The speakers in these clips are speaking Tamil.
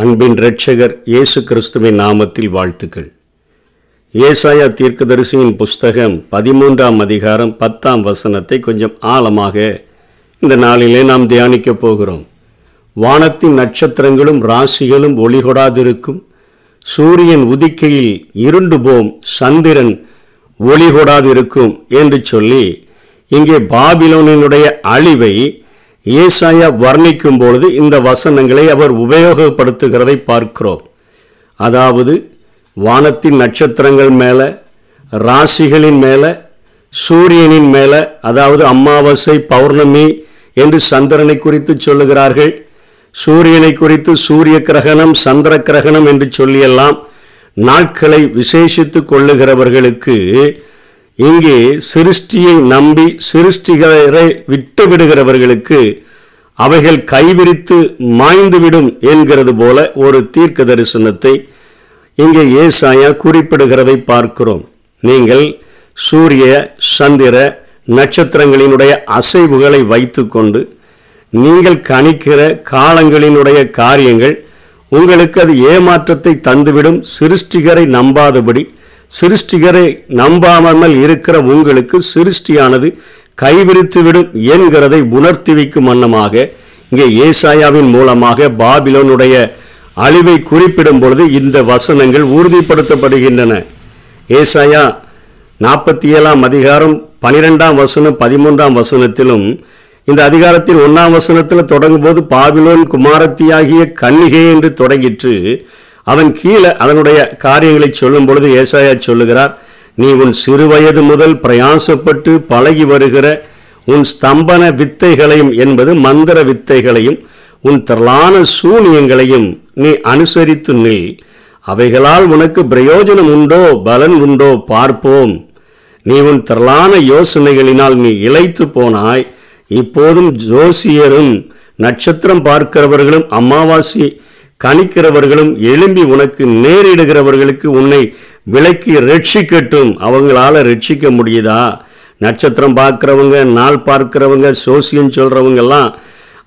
அன்பின் இரட்சகர் இயேசு கிறிஸ்துவின் நாமத்தில் வாழ்த்துக்கள். ஏசாயா தீர்க்கதரிசியின் புஸ்தகம் பதிமூன்றாம் அதிகாரம் பத்தாம் வசனத்தை கொஞ்சம் ஆழமாக இந்த நாளிலே நாம் தியானிக்கப் போகிறோம். வானத்தின் நட்சத்திரங்களும் ராசிகளும் ஒளிகொடாதிருக்கும். சூரியன் உதிக்கையில் இருண்டு போம் சந்திரன் ஒளிகொடாதிருக்கும் என்று சொல்லி இங்கே பாபிலோனினுடைய அழிவை ஏசாயா வர்ணிக்கும் பொழுது இந்த வசனங்களை அவர் உபயோகப்படுத்துகிறதை பார்க்கிறோம். அதாவது வானத்தின் நட்சத்திரங்கள் மேலே ராசிகளின் மேலே சூரியனின் மேலே அதாவது அமாவாசை பௌர்ணமி என்று சந்திரனை குறித்து சொல்லுகிறார்கள். சூரியனை குறித்து சூரிய கிரகணம் சந்திர கிரகணம் என்று சொல்லியெல்லாம் நாட்களை விசேஷித்து கொள்ளுகிறவர்களுக்கு இங்கே சிருஷ்டியை நம்பி சிருஷ்டிகரை விட்டு விடுகிறவர்களுக்கு அவைகள் கைவிரித்து மாய்ந்துவிடும் என்கிறது போல ஒரு தீர்க்க தரிசனத்தை இங்கே ஏசாயா குறிப்பிடுகிறதை பார்க்கிறோம். நீங்கள் சூரிய சந்திர நட்சத்திரங்களினுடைய அசைவுகளை வைத்துக்கொண்டு நீங்கள் கணிக்கிற காலங்களினுடைய காரியங்கள் உங்களுக்கு அது ஏமாற்றத்தை தந்துவிடும் சிருஷ்டிகரை நம்பாதபடி சிருஷ்டிகரை நம்பாமல் இருக்கிற உங்களுக்கு சிருஷ்டியானது கைவிரித்துவிடும் என்கிறதை உணர்த்தி வைக்கும் வண்ணமாக இங்கே ஏசாயாவின் மூலமாக பாபிலோனுடைய அழிவை குறிப்பிடும் பொழுது இந்த வசனங்கள் உறுதிப்படுத்தப்படுகின்றன. ஏசாயா நாற்பத்தி ஏழாம் அதிகாரம் பனிரெண்டாம் வசனம் பதிமூன்றாம் வசனத்திலும் இந்த அதிகாரத்தின் ஒன்றாம் வசனத்தில் தொடங்கும் போது பாபிலோன் குமாரத்தியாகிய கன்னிகை என்று தொடங்கிற்று. அவன் கீழே அதனுடைய காரியங்களை சொல்லும் பொழுது ஏசாயா சொல்லுகிறார் நீ உன் சிறுவயது முதல் பிரயாசப்பட்டு பழகி வருகிற உன் ஸ்தம்பன வித்தைகளையும் என்பது மந்திர வித்தைகளையும் உன் திரளான சூனியங்களையும் நீ அனுசரித்து நில். அவைகளால் உனக்கு பிரயோஜனம் உண்டோ பலன் உண்டோ பார்ப்போம். நீ உன் திரளான யோசனைகளினால் நீ இழைத்து போனாய். இப்போதும் ஜோசியரும் நட்சத்திரம் பார்க்கிறவர்களும் அமாவாசை கணிக்கிறவர்களும் எழும்பி உனக்கு நேரிடுகிறவர்களுக்கு உன்னை விலக்கி ரட்சிக்கட்டும். அவங்களால ரட்சிக்க முடியுதா? நட்சத்திரம் பார்க்குறவங்க நாள் பார்க்குறவங்க சோசியம் சொல்கிறவங்கெல்லாம்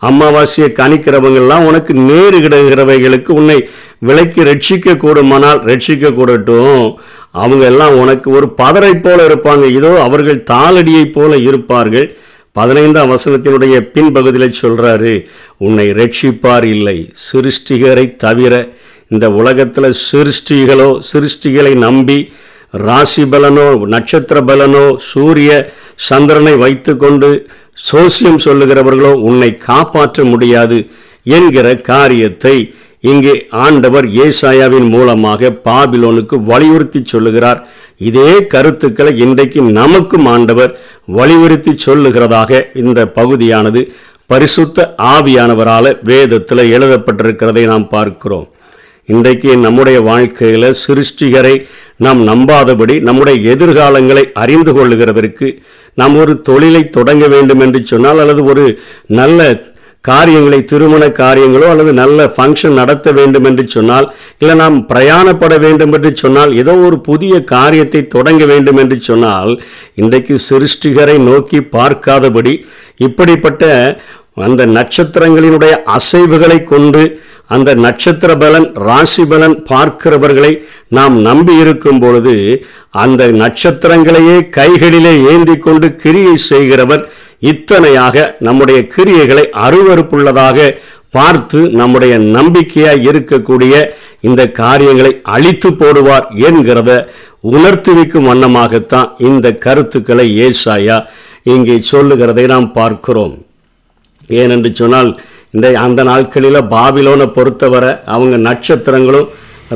அமாவாசையை கணிக்கிறவங்கெல்லாம் உனக்கு நேருகிடுகிறவைகளுக்கு உன்னை விலக்கி ரட்சிக்க கூடுமானால் ரட்சிக்க கூடட்டும் அவங்க எல்லாம் உனக்கு ஒரு பதரை போல இருப்பாங்க. இதோ அவர்கள் தாளடியைப் போல இருப்பார்கள். பதினைந்தாம் வசனத்தினுடைய பின்பகுதியில் சொல்கிறாரு உன்னை ரட்சிப்பார் இல்லை. சிருஷ்டிகரை தவிர இந்த உலகத்தில் சிருஷ்டிகளோ சிருஷ்டிகளை நம்பி ராசி பலனோ நட்சத்திர பலனோ சூரிய சந்திரனை வைத்துக்கொண்டு சோசியம் சொல்லுகிறவர்களோ உன்னை காப்பாற்ற முடியாது. என்கிற காரியத்தை இங்கே ஆண்டவர் ஏசாயாவின் மூலமாக பாபிலோனுக்கு வலியுறுத்தி சொல்லுகிறார். இதே கருத்துக்களை இன்றைக்கு நமக்கும் ஆண்டவர் வலியுறுத்தி சொல்லுகிறதாக இந்த பகுதியானது பரிசுத்த ஆவியானவரால் வேதத்தில் எழுதப்பட்டிருக்கிறதை நாம் பார்க்கிறோம். இன்றைக்கு நம்முடைய வாழ்க்கையில் சிருஷ்டிகரை நாம் நம்பாதபடி நம்முடைய எதிர்காலங்களை அறிந்து கொள்ளுகிறதற்கு நாம் ஒரு தொழிலை தொடங்க வேண்டும் என்று சொன்னால் அல்லது ஒரு நல்ல காரியங்களை திருமண காரியங்களோ அல்லது நல்ல ஃபங்க்ஷன் நடத்த வேண்டும் என்று சொன்னால் இல்லை நாம் பிரயாணப்பட வேண்டும் என்று சொன்னால் ஏதோ ஒரு புதிய காரியத்தை தொடங்க வேண்டும் என்று சொன்னால் இன்றைக்கு சிருஷ்டிகரை நோக்கி பார்க்காதபடி இப்படிப்பட்ட அந்த நட்சத்திரங்களினுடைய அசைவுகளை கொண்டு அந்த நட்சத்திர பலன் ராசி பலன் பார்க்கிறவர்களை நாம் நம்பி இருக்கும் பொழுது அந்த நட்சத்திரங்களையே கைகளிலே ஏந்தி கொண்டு கிரியை செய்கிறவர் இத்தனையாக நம்முடைய கிரியைகளை அருவறுப்புள்ளதாக பார்த்து நம்முடைய நம்பிக்கையாக இருக்கக்கூடிய இந்த காரியங்களை அழித்து போடுவார் என்கிறத உணர்த்துவிக்கும் வண்ணமாகத்தான் இந்த கருத்துக்களை ஏசாயா இங்கே சொல்லுகிறதை நாம் பார்க்கிறோம். ஏனென்று சொன்னால் இந்த அந்த நாட்களில் பாபிலோனை பொறுத்தவரை அவங்க நட்சத்திரங்களும்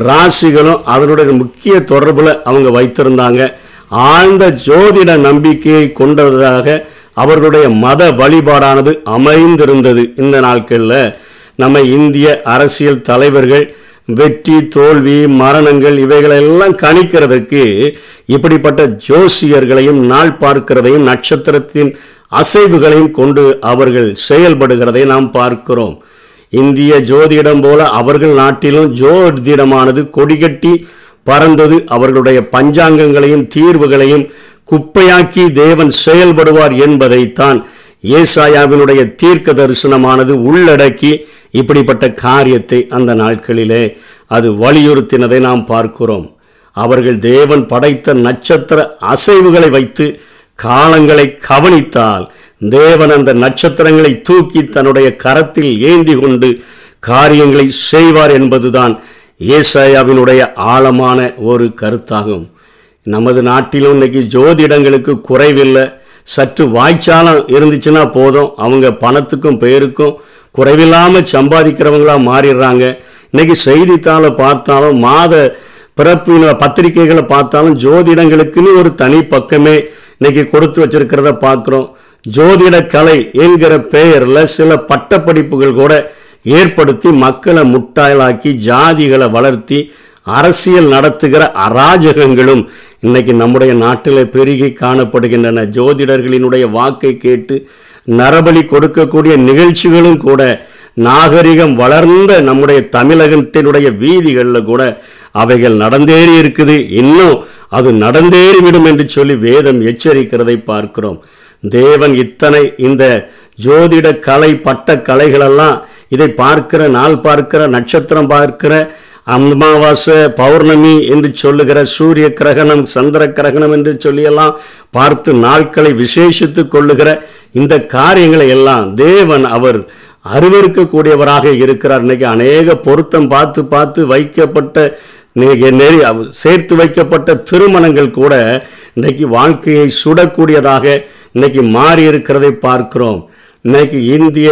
ராசிகளும் அதனுடைய முக்கிய தொடர்பில் அவங்க வைத்திருந்தாங்க. ஆழ்ந்த ஜோதிட நம்பிக்கையை கொண்டதாக அவர்களுடைய மத வழிபாடானது அமைந்திருந்தது இந்த நாட்களில். நம்ம இந்திய அரசியல் தலைவர்கள் வெற்றி தோல்வி மரணங்கள் இவைகளெல்லாம் கணிக்கிறதுக்கு இப்படிப்பட்ட ஜோசியர்களையும் நாள் பார்க்கிறதையும் நட்சத்திரத்தின் அசைவுகளையும் கொண்டு அவர்கள் செயல்படுகிறதை நாம் பார்க்கிறோம். இந்திய ஜோதிடம் போல அவர்கள் நாட்டிலும் ஜோதிடமானது கொடிகட்டி பறந்தது. அவர்களுடைய பஞ்சாங்கங்களையும் தீர்வுகளையும் குப்பையாக்கி தேவன் செயல்படுவார் என்பதைத்தான் ஏசாயாவினுடைய தீர்க்க தரிசனமானது உள்ளடக்கி இப்படிப்பட்ட காரியத்தை அந்த நாட்களிலே அது வலியுறுத்தினதை நாம் பார்க்கிறோம். அவர்கள் தேவன் படைத்த நட்சத்திர அசைவுகளை வைத்து காலங்களை கவனித்தால் தேவன் அந்த நட்சத்திரங்களை தூக்கி தன்னுடைய கரத்தில் ஏந்தி கொண்டு காரியங்களை செய்வார் என்பதுதான் ஏசாயாவினுடைய ஆழமான ஒரு கருத்தாகும். நமது நாட்டிலும் இன்னைக்கு ஜோதிடங்களுக்கு குறைவில்லை. சற்று வாய்ச்சாலம் இருந்துச்சுன்னா போதும். அவங்க பணத்துக்கும் பெயருக்கும் குறைவில்லாமல் சம்பாதிக்கிறவங்களாக மாறிடுறாங்க. இன்னைக்கு செய்தித்தாளை பார்த்தாலும் மாத பிறப்பின பத்திரிகைகளை பார்த்தாலும் ஜோதிடங்களுக்குன்னு ஒரு தனி பக்கமே இன்னைக்கு கொடுத்து வச்சிருக்கிறத பார்க்குறோம். ஜோதிட கலை என்கிற பெயரில் சில பட்டப்படிப்புகள் கூட ஏற்படுத்தி மக்களை முட்டாளாக்கி ஜாதிகளை வளர்த்தி அரசியல் நடத்துகிற அராஜகங்களும் இன்னைக்கு நம்முடைய நாட்டில் பெருகி காணப்படுகின்றன. ஜோதிடர்களினுடைய வாக்கை கேட்டு நரபலி கொடுக்கக்கூடிய நிகழ்ச்சிகளும் கூட நாகரிகம் வளர்ந்த நம்முடைய தமிழகத்தினுடைய வீதிகளில் கூட அவைகள் நடந்தேறி இருக்குது. இன்னும் அது நடந்தேறிவிடும் என்று சொல்லி வேதம் எச்சரிக்கிறதை பார்க்கிறோம். தேவன் இத்தனை இந்த ஜோதிட கலை பட்ட கலைகளெல்லாம் இதை பார்க்கிற நாள் பார்க்கிற நட்சத்திரம் பார்க்கிற அமாவாசை பௌர்ணமி என்று சொல்லுகிற சூரிய கிரகணம் சந்திர கிரகணம் என்று சொல்லியெல்லாம் பார்த்து நாட்களை விசேஷித்து கொள்ளுகிற இந்த காரியங்களை எல்லாம் தேவன் அவர் அறிவிருக்கக்கூடியவராக இருக்கிறார். இன்னைக்கு அநேக பொருத்தம் பார்த்து பார்த்து வைக்கப்பட்ட நெறி சேர்த்து வைக்கப்பட்ட திருமணங்கள் கூட இன்னைக்கு வாழ்க்கையை சுடக்கூடியதாக இன்னைக்கு மாறி இருக்கிறதை பார்க்கிறோம். இன்னைக்கு இந்திய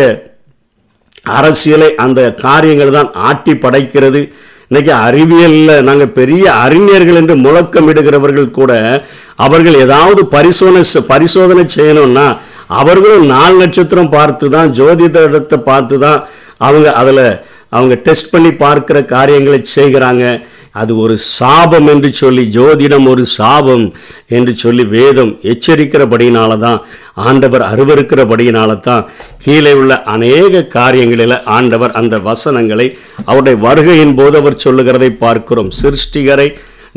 அரசியலை அந்த காரியங்கள் தான் ஆட்டி படைக்கிறது. இன்னைக்கு அறிவியலில் நாங்கள் பெரிய அறிஞர்கள் என்று முழக்கமிடுகிறவர்கள் கூட அவர்கள் ஏதாவது பரிசோதனை பரிசோதனை செய்யணும்னா அவர்களும் நாலு நட்சத்திரம் பார்த்து தான் ஜோதிடத்தை பார்த்து தான் அவங்க அதில் அவங்க டெஸ்ட் பண்ணி பார்க்கிற காரியங்களை செய்கிறாங்க. அது ஒரு சாபம் என்று சொல்லி ஜோதிடம் ஒரு சாபம் என்று சொல்லி வேதம் எச்சரிக்கிறபடியினால தான் ஆண்டவர் அருவருக்கிறபடியினால தான் கீழே உள்ள அநேக காரியங்களில் ஆண்டவர் அந்த வசனங்களை அவருடைய வருகையின் போது அவர் சொல்லுகிறதை பார்க்கிறோம். சிருஷ்டிகரை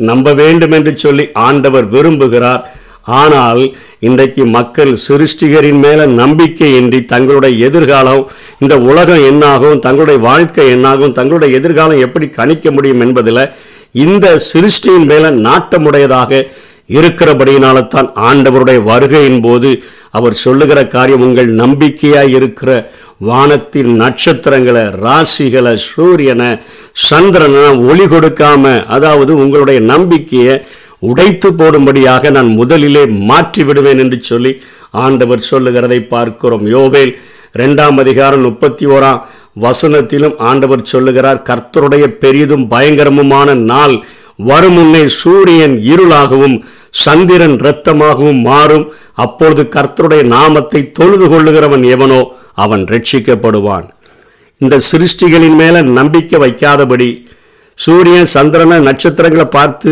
நம்ப வேண்டும் என்று சொல்லி ஆண்டவர் விரும்புகிறார். ஆனால் இன்றைக்கு மக்கள் சிருஷ்டிகரின் மேல நம்பிக்கையின்றி தங்களுடைய எதிர்காலம் இந்த உலகம் என்னாகும் தங்களுடைய வாழ்க்கை என்னாகும் தங்களுடைய எதிர்காலம் எப்படி கணிக்க முடியும் என்பதில் இந்த சிருஷ்டியின் மேல நாட்டமுடையதாக இருக்கிறபடியினால தான் ஆண்டவருடைய வருகையின் போது அவர் சொல்லுகிற காரியம் உங்கள் நம்பிக்கையாக இருக்கிற வானத்தின் நட்சத்திரங்களை ராசிகளை சூரியனை சந்திரனை ஒளி கொடுக்காம அதாவது உங்களுடைய நம்பிக்கையை உடைத்து போடும்படியாக நான் முதலிலே மாற்றி விடுவேன் என்று சொல்லி ஆண்டவர் சொல்லுகிறதை பார்க்கிறோம். யோவேல் இரண்டாம் அதிகாரம் முப்பத்தி ஓராம் வசனத்திலும் ஆண்டவர் சொல்லுகிறார் கர்த்தருடைய பெரிதும் பயங்கரமுமான நாள் வரும் முன்னே சூரியன் இருளாகவும் சந்திரன் இரத்தமாகவும் மாறும். அப்பொழுது கர்த்தருடைய நாமத்தை தொழுது கொள்ளுகிறவன் எவனோ அவன் ரட்சிக்கப்படுவான். இந்த சிருஷ்டிகளின் மேல நம்பிக்கை வைக்காதபடி சூரியன் சந்திரனை நட்சத்திரங்களை பார்த்து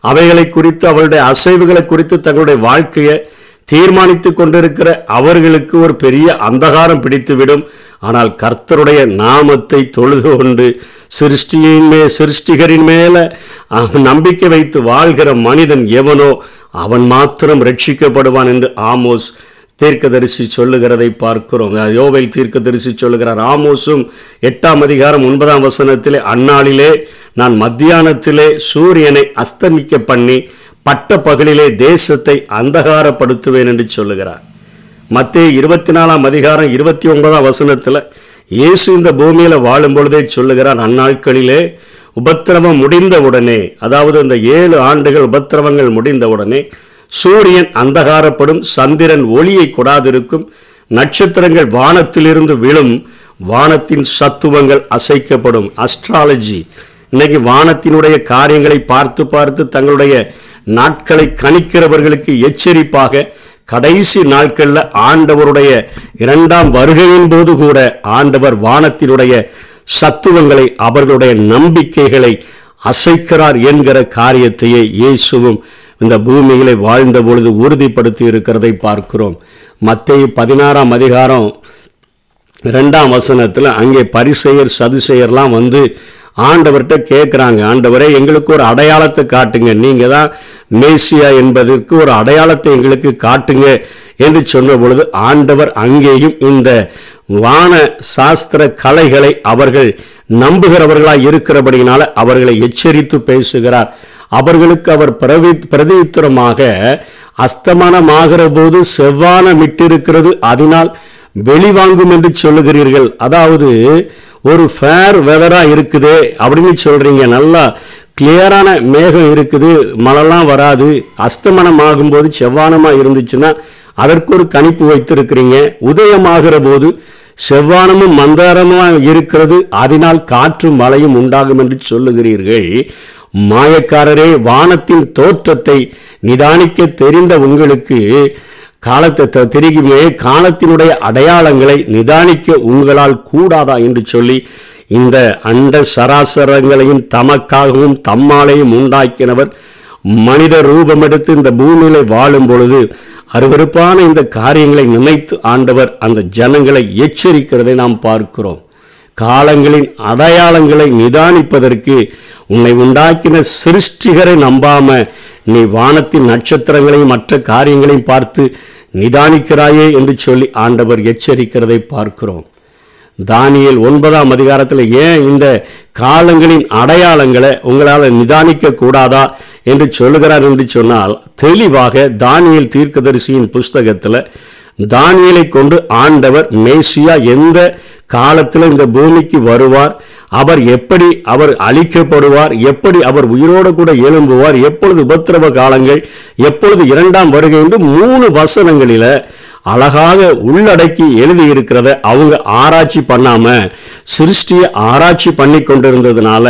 அவைகளை குறித்து அவருடைய அசைவுகளை குறித்து தங்களுடைய வாழ்க்கையை தீர்மானித்து கொண்டிருக்கிற அவர்களுக்கு ஒரு பெரிய அந்தகாரம் பிடித்துவிடும். ஆனால் கர்த்தருடைய நாமத்தை தொழுது கொண்டு சிருஷ்டியின் மே சிருஷ்டிகரின் மேல அவன் நம்பிக்கை வைத்து வாழ்கிற மனிதன் எவனோ அவன் மாத்திரம் ரட்சிக்கப்படுவான் என்று ஆமோஸ் தீர்க்கதரிசி சொல்லுகிறதை பார்க்கிறோம். யோவேல் தீர்க்கதரிசி சொல்லுகிறார் ஆமோசும் எட்டாம் அதிகாரம் ஒன்பதாம் வசனத்திலே அந்நாளிலே நான் மத்தியானத்திலே சூரியனை அஸ்தமிக்க பண்ணி பட்ட பகலிலே தேசத்தை அந்தகாரப்படுத்துவேன் என்று சொல்லுகிறார். மத்திய இருபத்தி நாலாம் அதிகாரம் இருபத்தி ஒன்பதாம் வசனத்தில் இயேசு இந்த பூமியில் வாழும் பொழுதே சொல்லுகிறார் அந்நாட்களிலே உபத்திரவம் முடிந்தவுடனே அதாவது இந்த ஏழு ஆண்டுகள் உபத்திரவங்கள் முடிந்தவுடனே சூரியன் அந்தகாரப்படும் சந்திரன் ஒளியை கொடாதிருக்கும் நட்சத்திரங்கள் வானத்திலிருந்து விழும் வானத்தின் சத்துவங்கள் அசைக்கப்படும். அஸ்ட்ராலஜி இன்னைக்கு வானத்தினுடைய காரியங்களை பார்த்து பார்த்து தங்களுடைய நாட்களை கணிக்கிறவர்களுக்கு எச்சரிப்பாக கடைசி நாட்களில் ஆண்டவருடைய இரண்டாம் வருகையின் போது கூட ஆண்டவர் வானத்தினுடைய சத்துவங்களை அவர்களுடைய நம்பிக்கைகளை அசைக்கிறார் என்கிற காரியத்தையே இயேசுவும் இந்த பூமியிலே வாழ்ந்த பொழுது உறுதிப்படுத்தி இருக்கிறதை பார்க்கிறோம். மத்திய பதினாறாம் அதிகாரம் ரெண்டாம் வசனத்தில் அங்கே பரிசெயர் சதுசெயர்லாம் வந்து ஆண்டவர்கிட்ட கேட்குறாங்க ஆண்டவரே எங்களுக்கு ஒரு அடையாளத்தை காட்டுங்க. நீங்கள் தான் மேசியா என்பதற்கு ஒரு அடையாளத்தை எங்களுக்கு காட்டுங்க என்று சொன்ன பொழுது ஆண்டவர் அங்கேயும் இந்த வான சாஸ்திர கலைகளை அவர்கள் நம்புகிறவர்களாக இருக்கிறபடியினால அவர்களை எச்சரித்து பேசுகிறார். அவர்களுக்கு அவர் பிரவி பிரதியுத்தரமாக அஸ்தமனமாகிற போது செவ்வானமிட்டிருக்கிறது. அதனால் வெளிவாங்கும் என்று சொல்லுகிறீர்கள். அதாவது ஒரு ஃபேர் வெதரா இருக்குது அப்படின்னு சொல்றீங்க. நல்லா கிளியரான மேகம் இருக்குது. மழைலாம் வராது. அஸ்தமனம் ஆகும்போது செவ்வானமா இருந்துச்சுன்னா அதற்கு ஒரு கணிப்பு வைத்திருக்கிறீங்க. உதயமாகிற போது செவ்வானமும் மந்தாரமும் இருக்கிறது. அதனால் காற்றும் மழையும் உண்டாகும் என்று சொல்லுகிறீர்கள். மாயக்காரரே வானத்தின் தோற்றத்தை நிதானிக்க தெரிந்த உங்களுக்கு காலத்தை த- தெரியுமே காலத்தினுடைய அடையாளங்களை நிதானிக்க உங்களால் கூடாதா என்று சொல்லி இந்த அண்ட சராசரங்களையும் தமக்காகவும் தம்மாலையும் உண்டாக்கினவர் மனித ரூபமெடுத்து இந்த பூமியில வாழும் பொழுது அருவருப்பான இந்த காரியங்களை நினைத்து ஆண்டவர் அந்த ஜனங்களை எச்சரிக்கிறதை நாம் பார்க்கிறோம். காலங்களின் அடையாளங்களை நிதானிப்பதற்கு உன்னை உண்டாக்கின சிருஷ்டிகரை நம்பாம நீ வானத்தின் நட்சத்திரங்களையும் மற்ற காரியங்களையும் பார்த்து நிதானிக்கிறாயே என்று சொல்லி ஆண்டவர் எச்சரிக்கிறதை பார்க்கிறோம். தானியல் ஒன்பதாம் அதிகாரத்தில் ஏன் இந்த காலங்களின் அடையாளங்களை உங்களால் நிதானிக்க கூடாதா என்று சொல்லுகிறார் என்று சொன்னால் தெளிவாக தானியல் தீர்க்கதரிசியின் புஸ்தகத்தில் தானியலை கொண்டு ஆண்டவர் மேசியா எந்த காலத்தில் இந்த பூமிக்கு வருவார்? அவர் எப்படி அவர் அழிக்கப்படுவார்? எப்படி அவர் உயிரோடு கூட எழும்புவார்? எப்பொழுது உபத்திரவ காலங்கள்? எப்பொழுது இரண்டாம் வருகை என்று மூணு வசனங்களில அழகாக உள்ளடக்கி எழுதி இருக்கிறத அவங்க ஆராய்ச்சி பண்ணாம சிருஷ்டியை ஆராய்ச்சி பண்ணி கொண்டிருந்ததுனால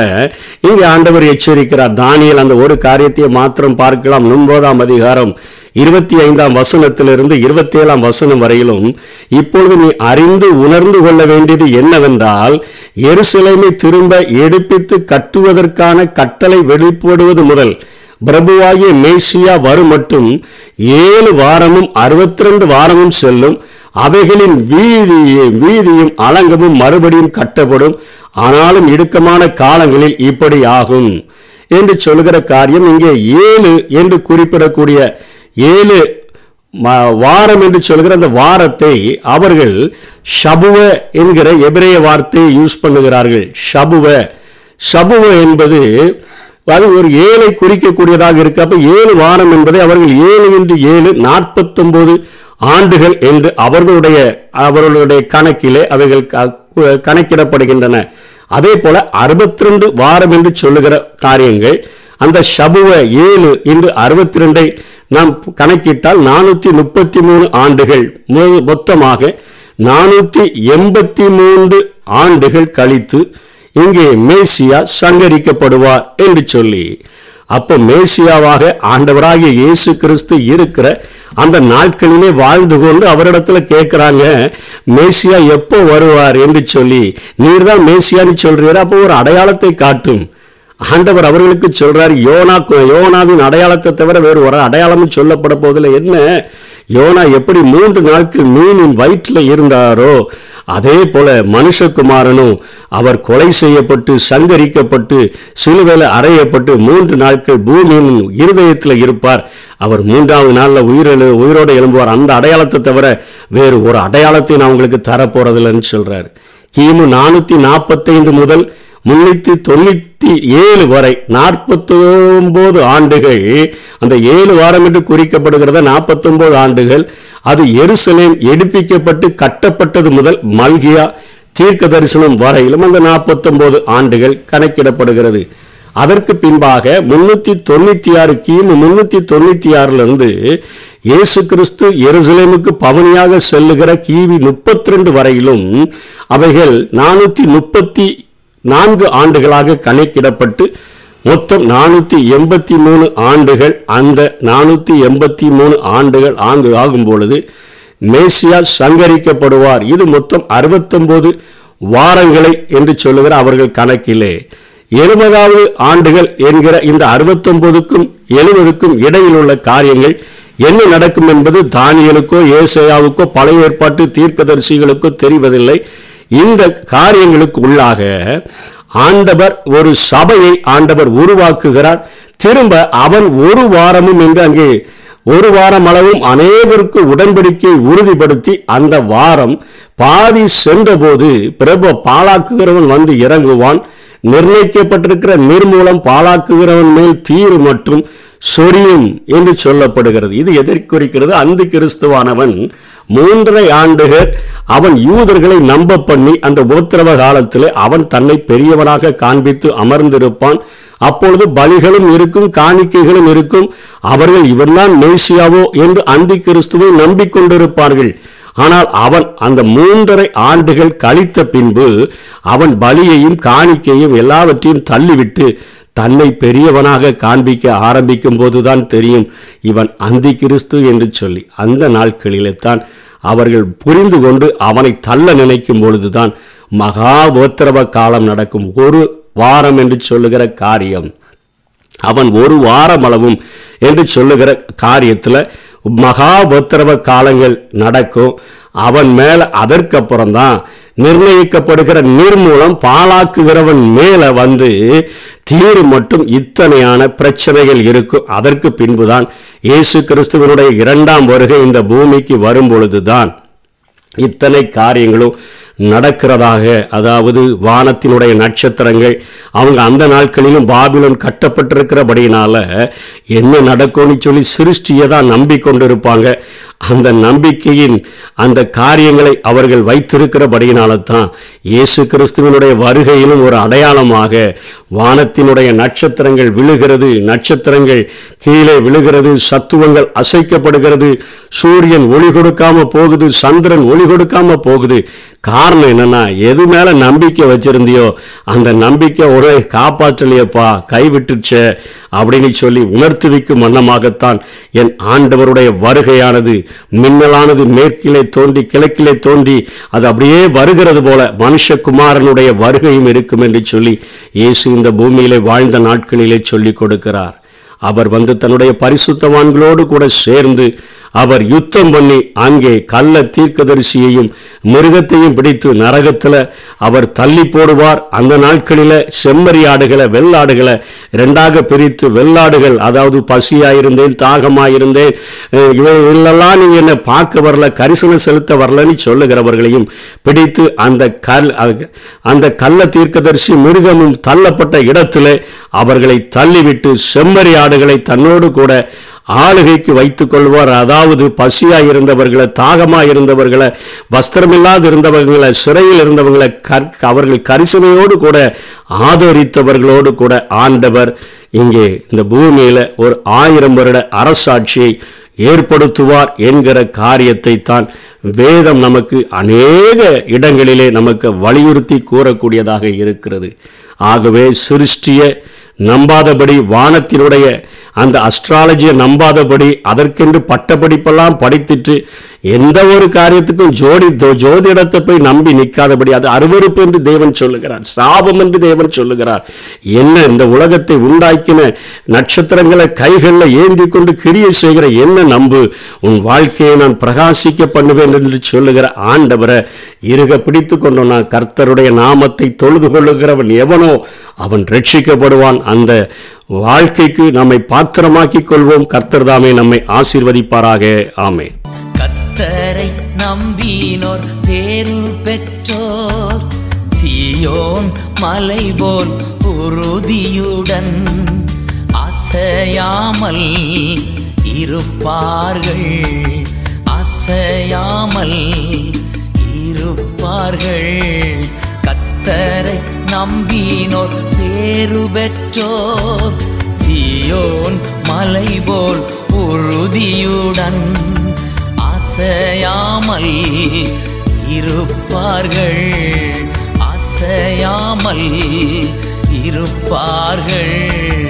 இங்கே ஆண்டவர் எச்சரிக்கிறார். தானியல் அந்த ஒரு காரியத்தை மாத்திரம் பார்க்கலாம். ஒன்பதாம் அதிகாரம் இருபத்தி ஐந்தாம் வசனத்திலிருந்து இருபத்தி ஏழாம் வசனம் வரையிலும் இப்பொழுது நீ அறிந்து உணர்ந்து கொள்ள வேண்டியது என்னவென்றால் எருசலேமை திரும்ப எடுப்பித்து கட்டுவதற்கான கட்டளை வெளிப்படுவது முதல் பிரபுவாகிய மேசியா வரும் மட்டும் ஏழு வாரமும் அறுபத்தி ரெண்டு வாரமும் செல்லும் அவைகளின் வீதியும் வீதியும் அலங்கமும் மறுபடியும் கட்டப்படும் ஆனாலும் இடுக்கமான காலங்களில் இப்படி ஆகும். என்று சொல்லுகிற காரியம் இங்கே ஏழு என்று குறிப்பிடக்கூடிய ஏழு வாரம் என்று சொல்கிற அந்த வாரத்தை அவர்கள் ஷபுவ என்கிற எபிரேய வார்த்தையை யூஸ் பண்ணுகிறார்கள். ஷபுவ. ஷபுவ என்பது அது ஒரு ஏழை குறிக்கக்கூடியதாக இருக்கு. அப்போ ஏழு வாரம் என்பதை அவர்கள் ஏழு என்று ஏழு நாற்பத்தொன்பது ஆண்டுகள் என்று அவர்களுடைய அவர்களுடைய கணக்கிலே அவைகள் க- கணக்கிடப்படுகின்றன. அதே போல 62 வாரம் என்று சொல்லுகிற காரியங்கள் அந்த ஷபுவ ஏழு என்று அறுபத்தி ரெண்டை நாம் கணக்கிட்டால் நானூற்றி முப்பத்தி மூணு ஆண்டுகள். மொ- மொத்தமாக நானூற்றி எண்பத்தி மூன்று ஆண்டுகள் கழித்து இங்கே மேசியா சங்கரிக்கப்படுவார் என்று சொல்லி அப்போ மேசியாவாக ஆண்டவராகிய இயேசு கிறிஸ்து இருக்கிற அந்த நாட்களிலே வாழ்ந்து கொண்டு அவரிடத்துல கேட்குறாங்க மேசியா எப்போ வருவார்? என்று சொல்லி நீர்தான் மேசியான்னு சொல்றீர் அப்போ ஒரு அடையாளத்தை காட்டும். ஆண்டவர் அவர்களுக்கு சொல்றார் யோனா யோனாவின் அடையாளத்தை தவிர வேறு ஒரு அடையாளமும் சொல்லப்பட போதில் என்ன? யோனா எப்படி மூன்று நாட்கள் மீனின் வயிற்றில் இருந்தாரோ அதே போல மனுஷகுமாரனும் அவர் கொலை செய்யப்பட்டு சங்கரிக்கப்பட்டு சிலுவையில் அறையப்பட்டு மூன்று நாட்கள் பூமியின் இருதயத்தில் இருப்பார். அவர் மூன்றாவது நாளில் உயிரெழு உயிரோடு எழும்புவார். அந்த அடையாளத்தை தவிர வேறு ஒரு அடையாளத்தை நான் உங்களுக்கு தரப்போறதில்லைன்னு சொல்றாரு. கிமு நானூத்தி நாற்பத்தைந்து முதல் முன்னூத்தி தொண்ணூத்தி ஏழு வரை நாற்பத்தொம்போது ஆண்டுகள். அந்த ஏழு வாரம் என்று குறிக்கப்படுகிறத நாற்பத்தொன்பது ஆண்டுகள். அது எருசலேம் எடுப்பிக்கப்பட்டு கட்டப்பட்டது முதல் மல்கியா தீர்க்க தரிசனம் வரையிலும் அந்த நாற்பத்தொன்பது ஆண்டுகள் கணக்கிடப்படுகிறது. அதற்கு பின்பாக முன்னூத்தி தொண்ணூத்தி ஆறு கிமு முன்னூத்தி தொண்ணூத்தி ஆறுல இருந்து இயேசு கிறிஸ்து எருசலேமுக்கு பவனியாக செல்லுகிற கிவி முப்பத்தி ரெண்டு வரையிலும் அவைகள் நானூத்தி முப்பத்தி நான்கு ஆண்டுகளாக கணக்கிடப்பட்டு மொத்தம் நானூத்தி எண்பத்தி மூணு ஆண்டுகள். அந்த நானூற்றி எண்பத்தி மூணு ஆண்டுகள் ஆண்டு ஆகும் பொழுது மேசியா சங்கரிக்கப்படுவார். இது மொத்தம் அறுபத்தொம்போது வாரங்களை என்று சொல்லுகிற அவர்கள் கணக்கிலே. எழுபதாவது ஆண்டுகள் என்கிற இந்த அறுபத்தொன்பதுக்கும் எழுபதுக்கும் இடையில் உள்ள காரியங்கள் என்ன நடக்கும் என்பது தானியலுக்கோ ஏசையாவுக்கோ பழைய ஏற்பாட்டு தீர்க்கதரிசிகளுக்கோ தெரிவதில்லை. இந்த காரியங்களுக்கு உள்ளாக ஆண்டவர் ஒரு சபையை ஆண்டவர் உருவாக்குகிறார். திரும்ப அவன் ஒரு வாரமும் என்று அங்கே ஒரு வாரம் அளவும் அனைவருக்கும் உடன்படிக்கையை உறுதிப்படுத்தி அந்த வாரம் பாதி சென்றபோது பிரபு பாலாக்குகிறவன் வந்து இறங்குவான். நிர்ணயிக்கப்பட்டிருக்கிற நிர்மூலம் பாலாக்குகிறவன் மேல் தீர் மற்றும் சொரியும் என்று சொல்லப்படுகிறது. இது எதிர்குறிக்கிறது குறிக்கிறது? அந்த கிறிஸ்துவானவன் மூன்றரை ஆண்டுகள் அவன் யூதர்களை நம்ப பண்ணி அந்த உபத்திரவ காலத்தில் அவன் தன்னை பெரியவனாக காண்பித்து அமர்ந்திருப்பான். அப்பொழுது பலிகளும் இருக்கும் காணிக்கைகளும் இருக்கும். அவர்கள் இவன்தான் மேசியாவோ என்று அந்தி கிறிஸ்துவை நம்பிக்கொண்டிருப்பார்கள். ஆனால் அவன் அந்த மூன்றரை ஆண்டுகள் கழித்த பின்பு அவன் பலியையும் காணிக்கையும் எல்லாவற்றையும் தள்ளிவிட்டு தன்னை பெரியவனாக காண்பிக்க ஆரம்பிக்கும் போதுதான் தெரியும் இவன் அந்தி கிறிஸ்து என்று சொல்லி. அந்த நாட்களிலே தான் அவர்கள் புரிந்து கொண்டு அவனை தள்ள நினைக்கும் பொழுதுதான் மகா உத்தரவ காலம் நடக்கும். ஒரு வாரம் என்று சொல்லுகிற காரியம். அவன் ஒரு வாரம் அளவும் என்று சொல்லுகிற காரியத்தில் மகா உபத்திரவ காலங்கள் நடக்கும். அவன் மேல அதற்கப்புறம் தான் நிர்ணயிக்கப்படுகிற நிர்மூலம் பாலாக்குகிறவன் மேல வந்து தீர் மட்டும் இத்தனையான பிரச்சனைகள் இருக்கும். அதற்கு பின்புதான் இயேசு கிறிஸ்துவனுடைய இரண்டாம் வருகை இந்த பூமிக்கு வரும் பொழுதுதான் இத்தனை காரியங்களும் நடக்கிறதாக அதாவது வானத்தினுடைய நட்சத்திரங்கள் அவங்க அந்த நாட்களிலும் பாபிலோன் கட்டப்பட்டிருக்கிறபடியினால என்ன நடக்கும்னு சொல்லி சிருஷ்டியை தான் நம்பிக்கொண்டிருப்பாங்க. அந்த நம்பிக்கையின் அந்த காரியங்களை அவர்கள் வைத்திருக்கிறபடியினால தான் இயேசு கிறிஸ்துவனுடைய வருகையிலும் ஒரு அடையாளமாக வானத்தினுடைய நட்சத்திரங்கள் விழுகிறது நட்சத்திரங்கள் கீழே விழுகிறது சத்துவங்கள் அசைக்கப்படுகிறது சூரியன் ஒளி கொடுக்காம போகுது சந்திரன் ஒளி கொடுக்காம போகுது. காரணம் என்னன்னா எது மேல நம்பிக்கை வச்சிருந்தியோ அந்த நம்பிக்கை உடனே காப்பாற்றலையப்பா கைவிட்டுச்ச அப்படின்னு சொல்லி உணர்த்துவிக்கும் வண்ணமாகத்தான் என் ஆண்டவருடைய வருகையானது மின்னலானது மேற்கிலே தோன்றி கிழக்கிலே தோன்றி அது அப்படியே வருகிறது போல மனுஷகுமாரனுடைய வருகையும் இருக்கும் என்று சொல்லி இயேசு இந்த பூமியிலே வாழ்ந்த நாட்களிலே சொல்லிக் கொடுக்கிறார். அவர் வந்து தன்னுடைய பரிசுத்தவான்களோடு கூட சேர்ந்து அவர் யுத்தம் பண்ணி அங்கே கள்ள தீர்க்கதரிசியையும் மிருகத்தையும் பிடித்து நரகத்தில் அவர் தள்ளி போடுவார். அந்த நாட்களில் செம்மறியாடுகளை வெள்ளாடுகளை ரெண்டாக பிரித்து வெள்ளாடுகள் அதாவது பசியாயிருந்தேன் தாகமாயிருந்தேன் அஹ் இவைகளெல்லாம் நீங்க என்ன பார்க்க வரல கரிசனம் செலுத்த வரலன்னு சொல்லுகிறவர்களையும் பிடித்து அந்த கல் அந்த கள்ள தீர்க்கதரிசி மிருகமும் தள்ளப்பட்ட இடத்துல அவர்களை தள்ளிவிட்டு செம்மறியாடுகளை தன்னோடு கூட ஆளுகைக்கு வைத்துக் கொள்வார். அதாவது பசியா இருந்தவர்களை தாகமா இருந்தவர்களை வஸ்திரமில்லாது இருந்தவர்களை சிறையில் இருந்தவர்களை அவர்கள் கரிசனையோடு கூட ஆதரித்தவர்களோடு கூட ஆண்டவர் இங்கே இந்த பூமியில ஒரு ஆயிரம் வருட அரசாட்சியை ஏற்படுத்துவார் என்கிற காரியத்தை தான் வேதம் நமக்கு அநேக இடங்களிலே நமக்கு வலியுறுத்தி கூறக்கூடியதாக இருக்கிறது. ஆகவே சிருஷ்டிய நம்பாதபடி வானத்தினுடைய அந்த அஸ்ட்ராலஜியை நம்பாதபடி அதற்கென்று பட்டப்படிப்பெல்லாம் படித்துட்டு எந்த ஒரு காரியத்துக்கும் ஜோடி ஜோதிடத்தை போய் நம்பி நிற்காதபடி அது அருவருப்பு என்று தேவன் சொல்லுகிறார். சாபம் என்று தேவன் சொல்லுகிறார். என்ன இந்த உலகத்தை உண்டாக்கின நட்சத்திரங்களை கைகளில் ஏந்தி கொண்டு கிரியை செய்கிற என்ன நம்பு? உன் வாழ்க்கையை நான் பிரகாசிக்க பண்ணுவேன் என்று சொல்லுகிற ஆண்டவரை இருக பிடித்து நான் கர்த்தருடைய நாமத்தை தொழுது கொள்ளுகிறவன் எவனோ அவன் ரட்சிக்கப்படுவான். அந்த வாழ்க்கைக்கு நம்மை பாத்திரமாக்கிக் கொள்வோம். கர்த்தர் தாமே நம்மை ஆசீர்வதிப்பாராக. ஆமே கர்த்தரை நம்பினோர் பேரு பெற்றோர். சியோன் மலை போல் உறுதியுடன் அசையாமல் இருப்பார்கள். அசையாமல் இருப்பார்கள். கத்தரை நம்பினோர் பேரு பெற்றோர். சியோன் மலை போல் உறுதியுடன் அசையாமல் இருப்பார்கள். அசையாமல் இருப்பார்கள்.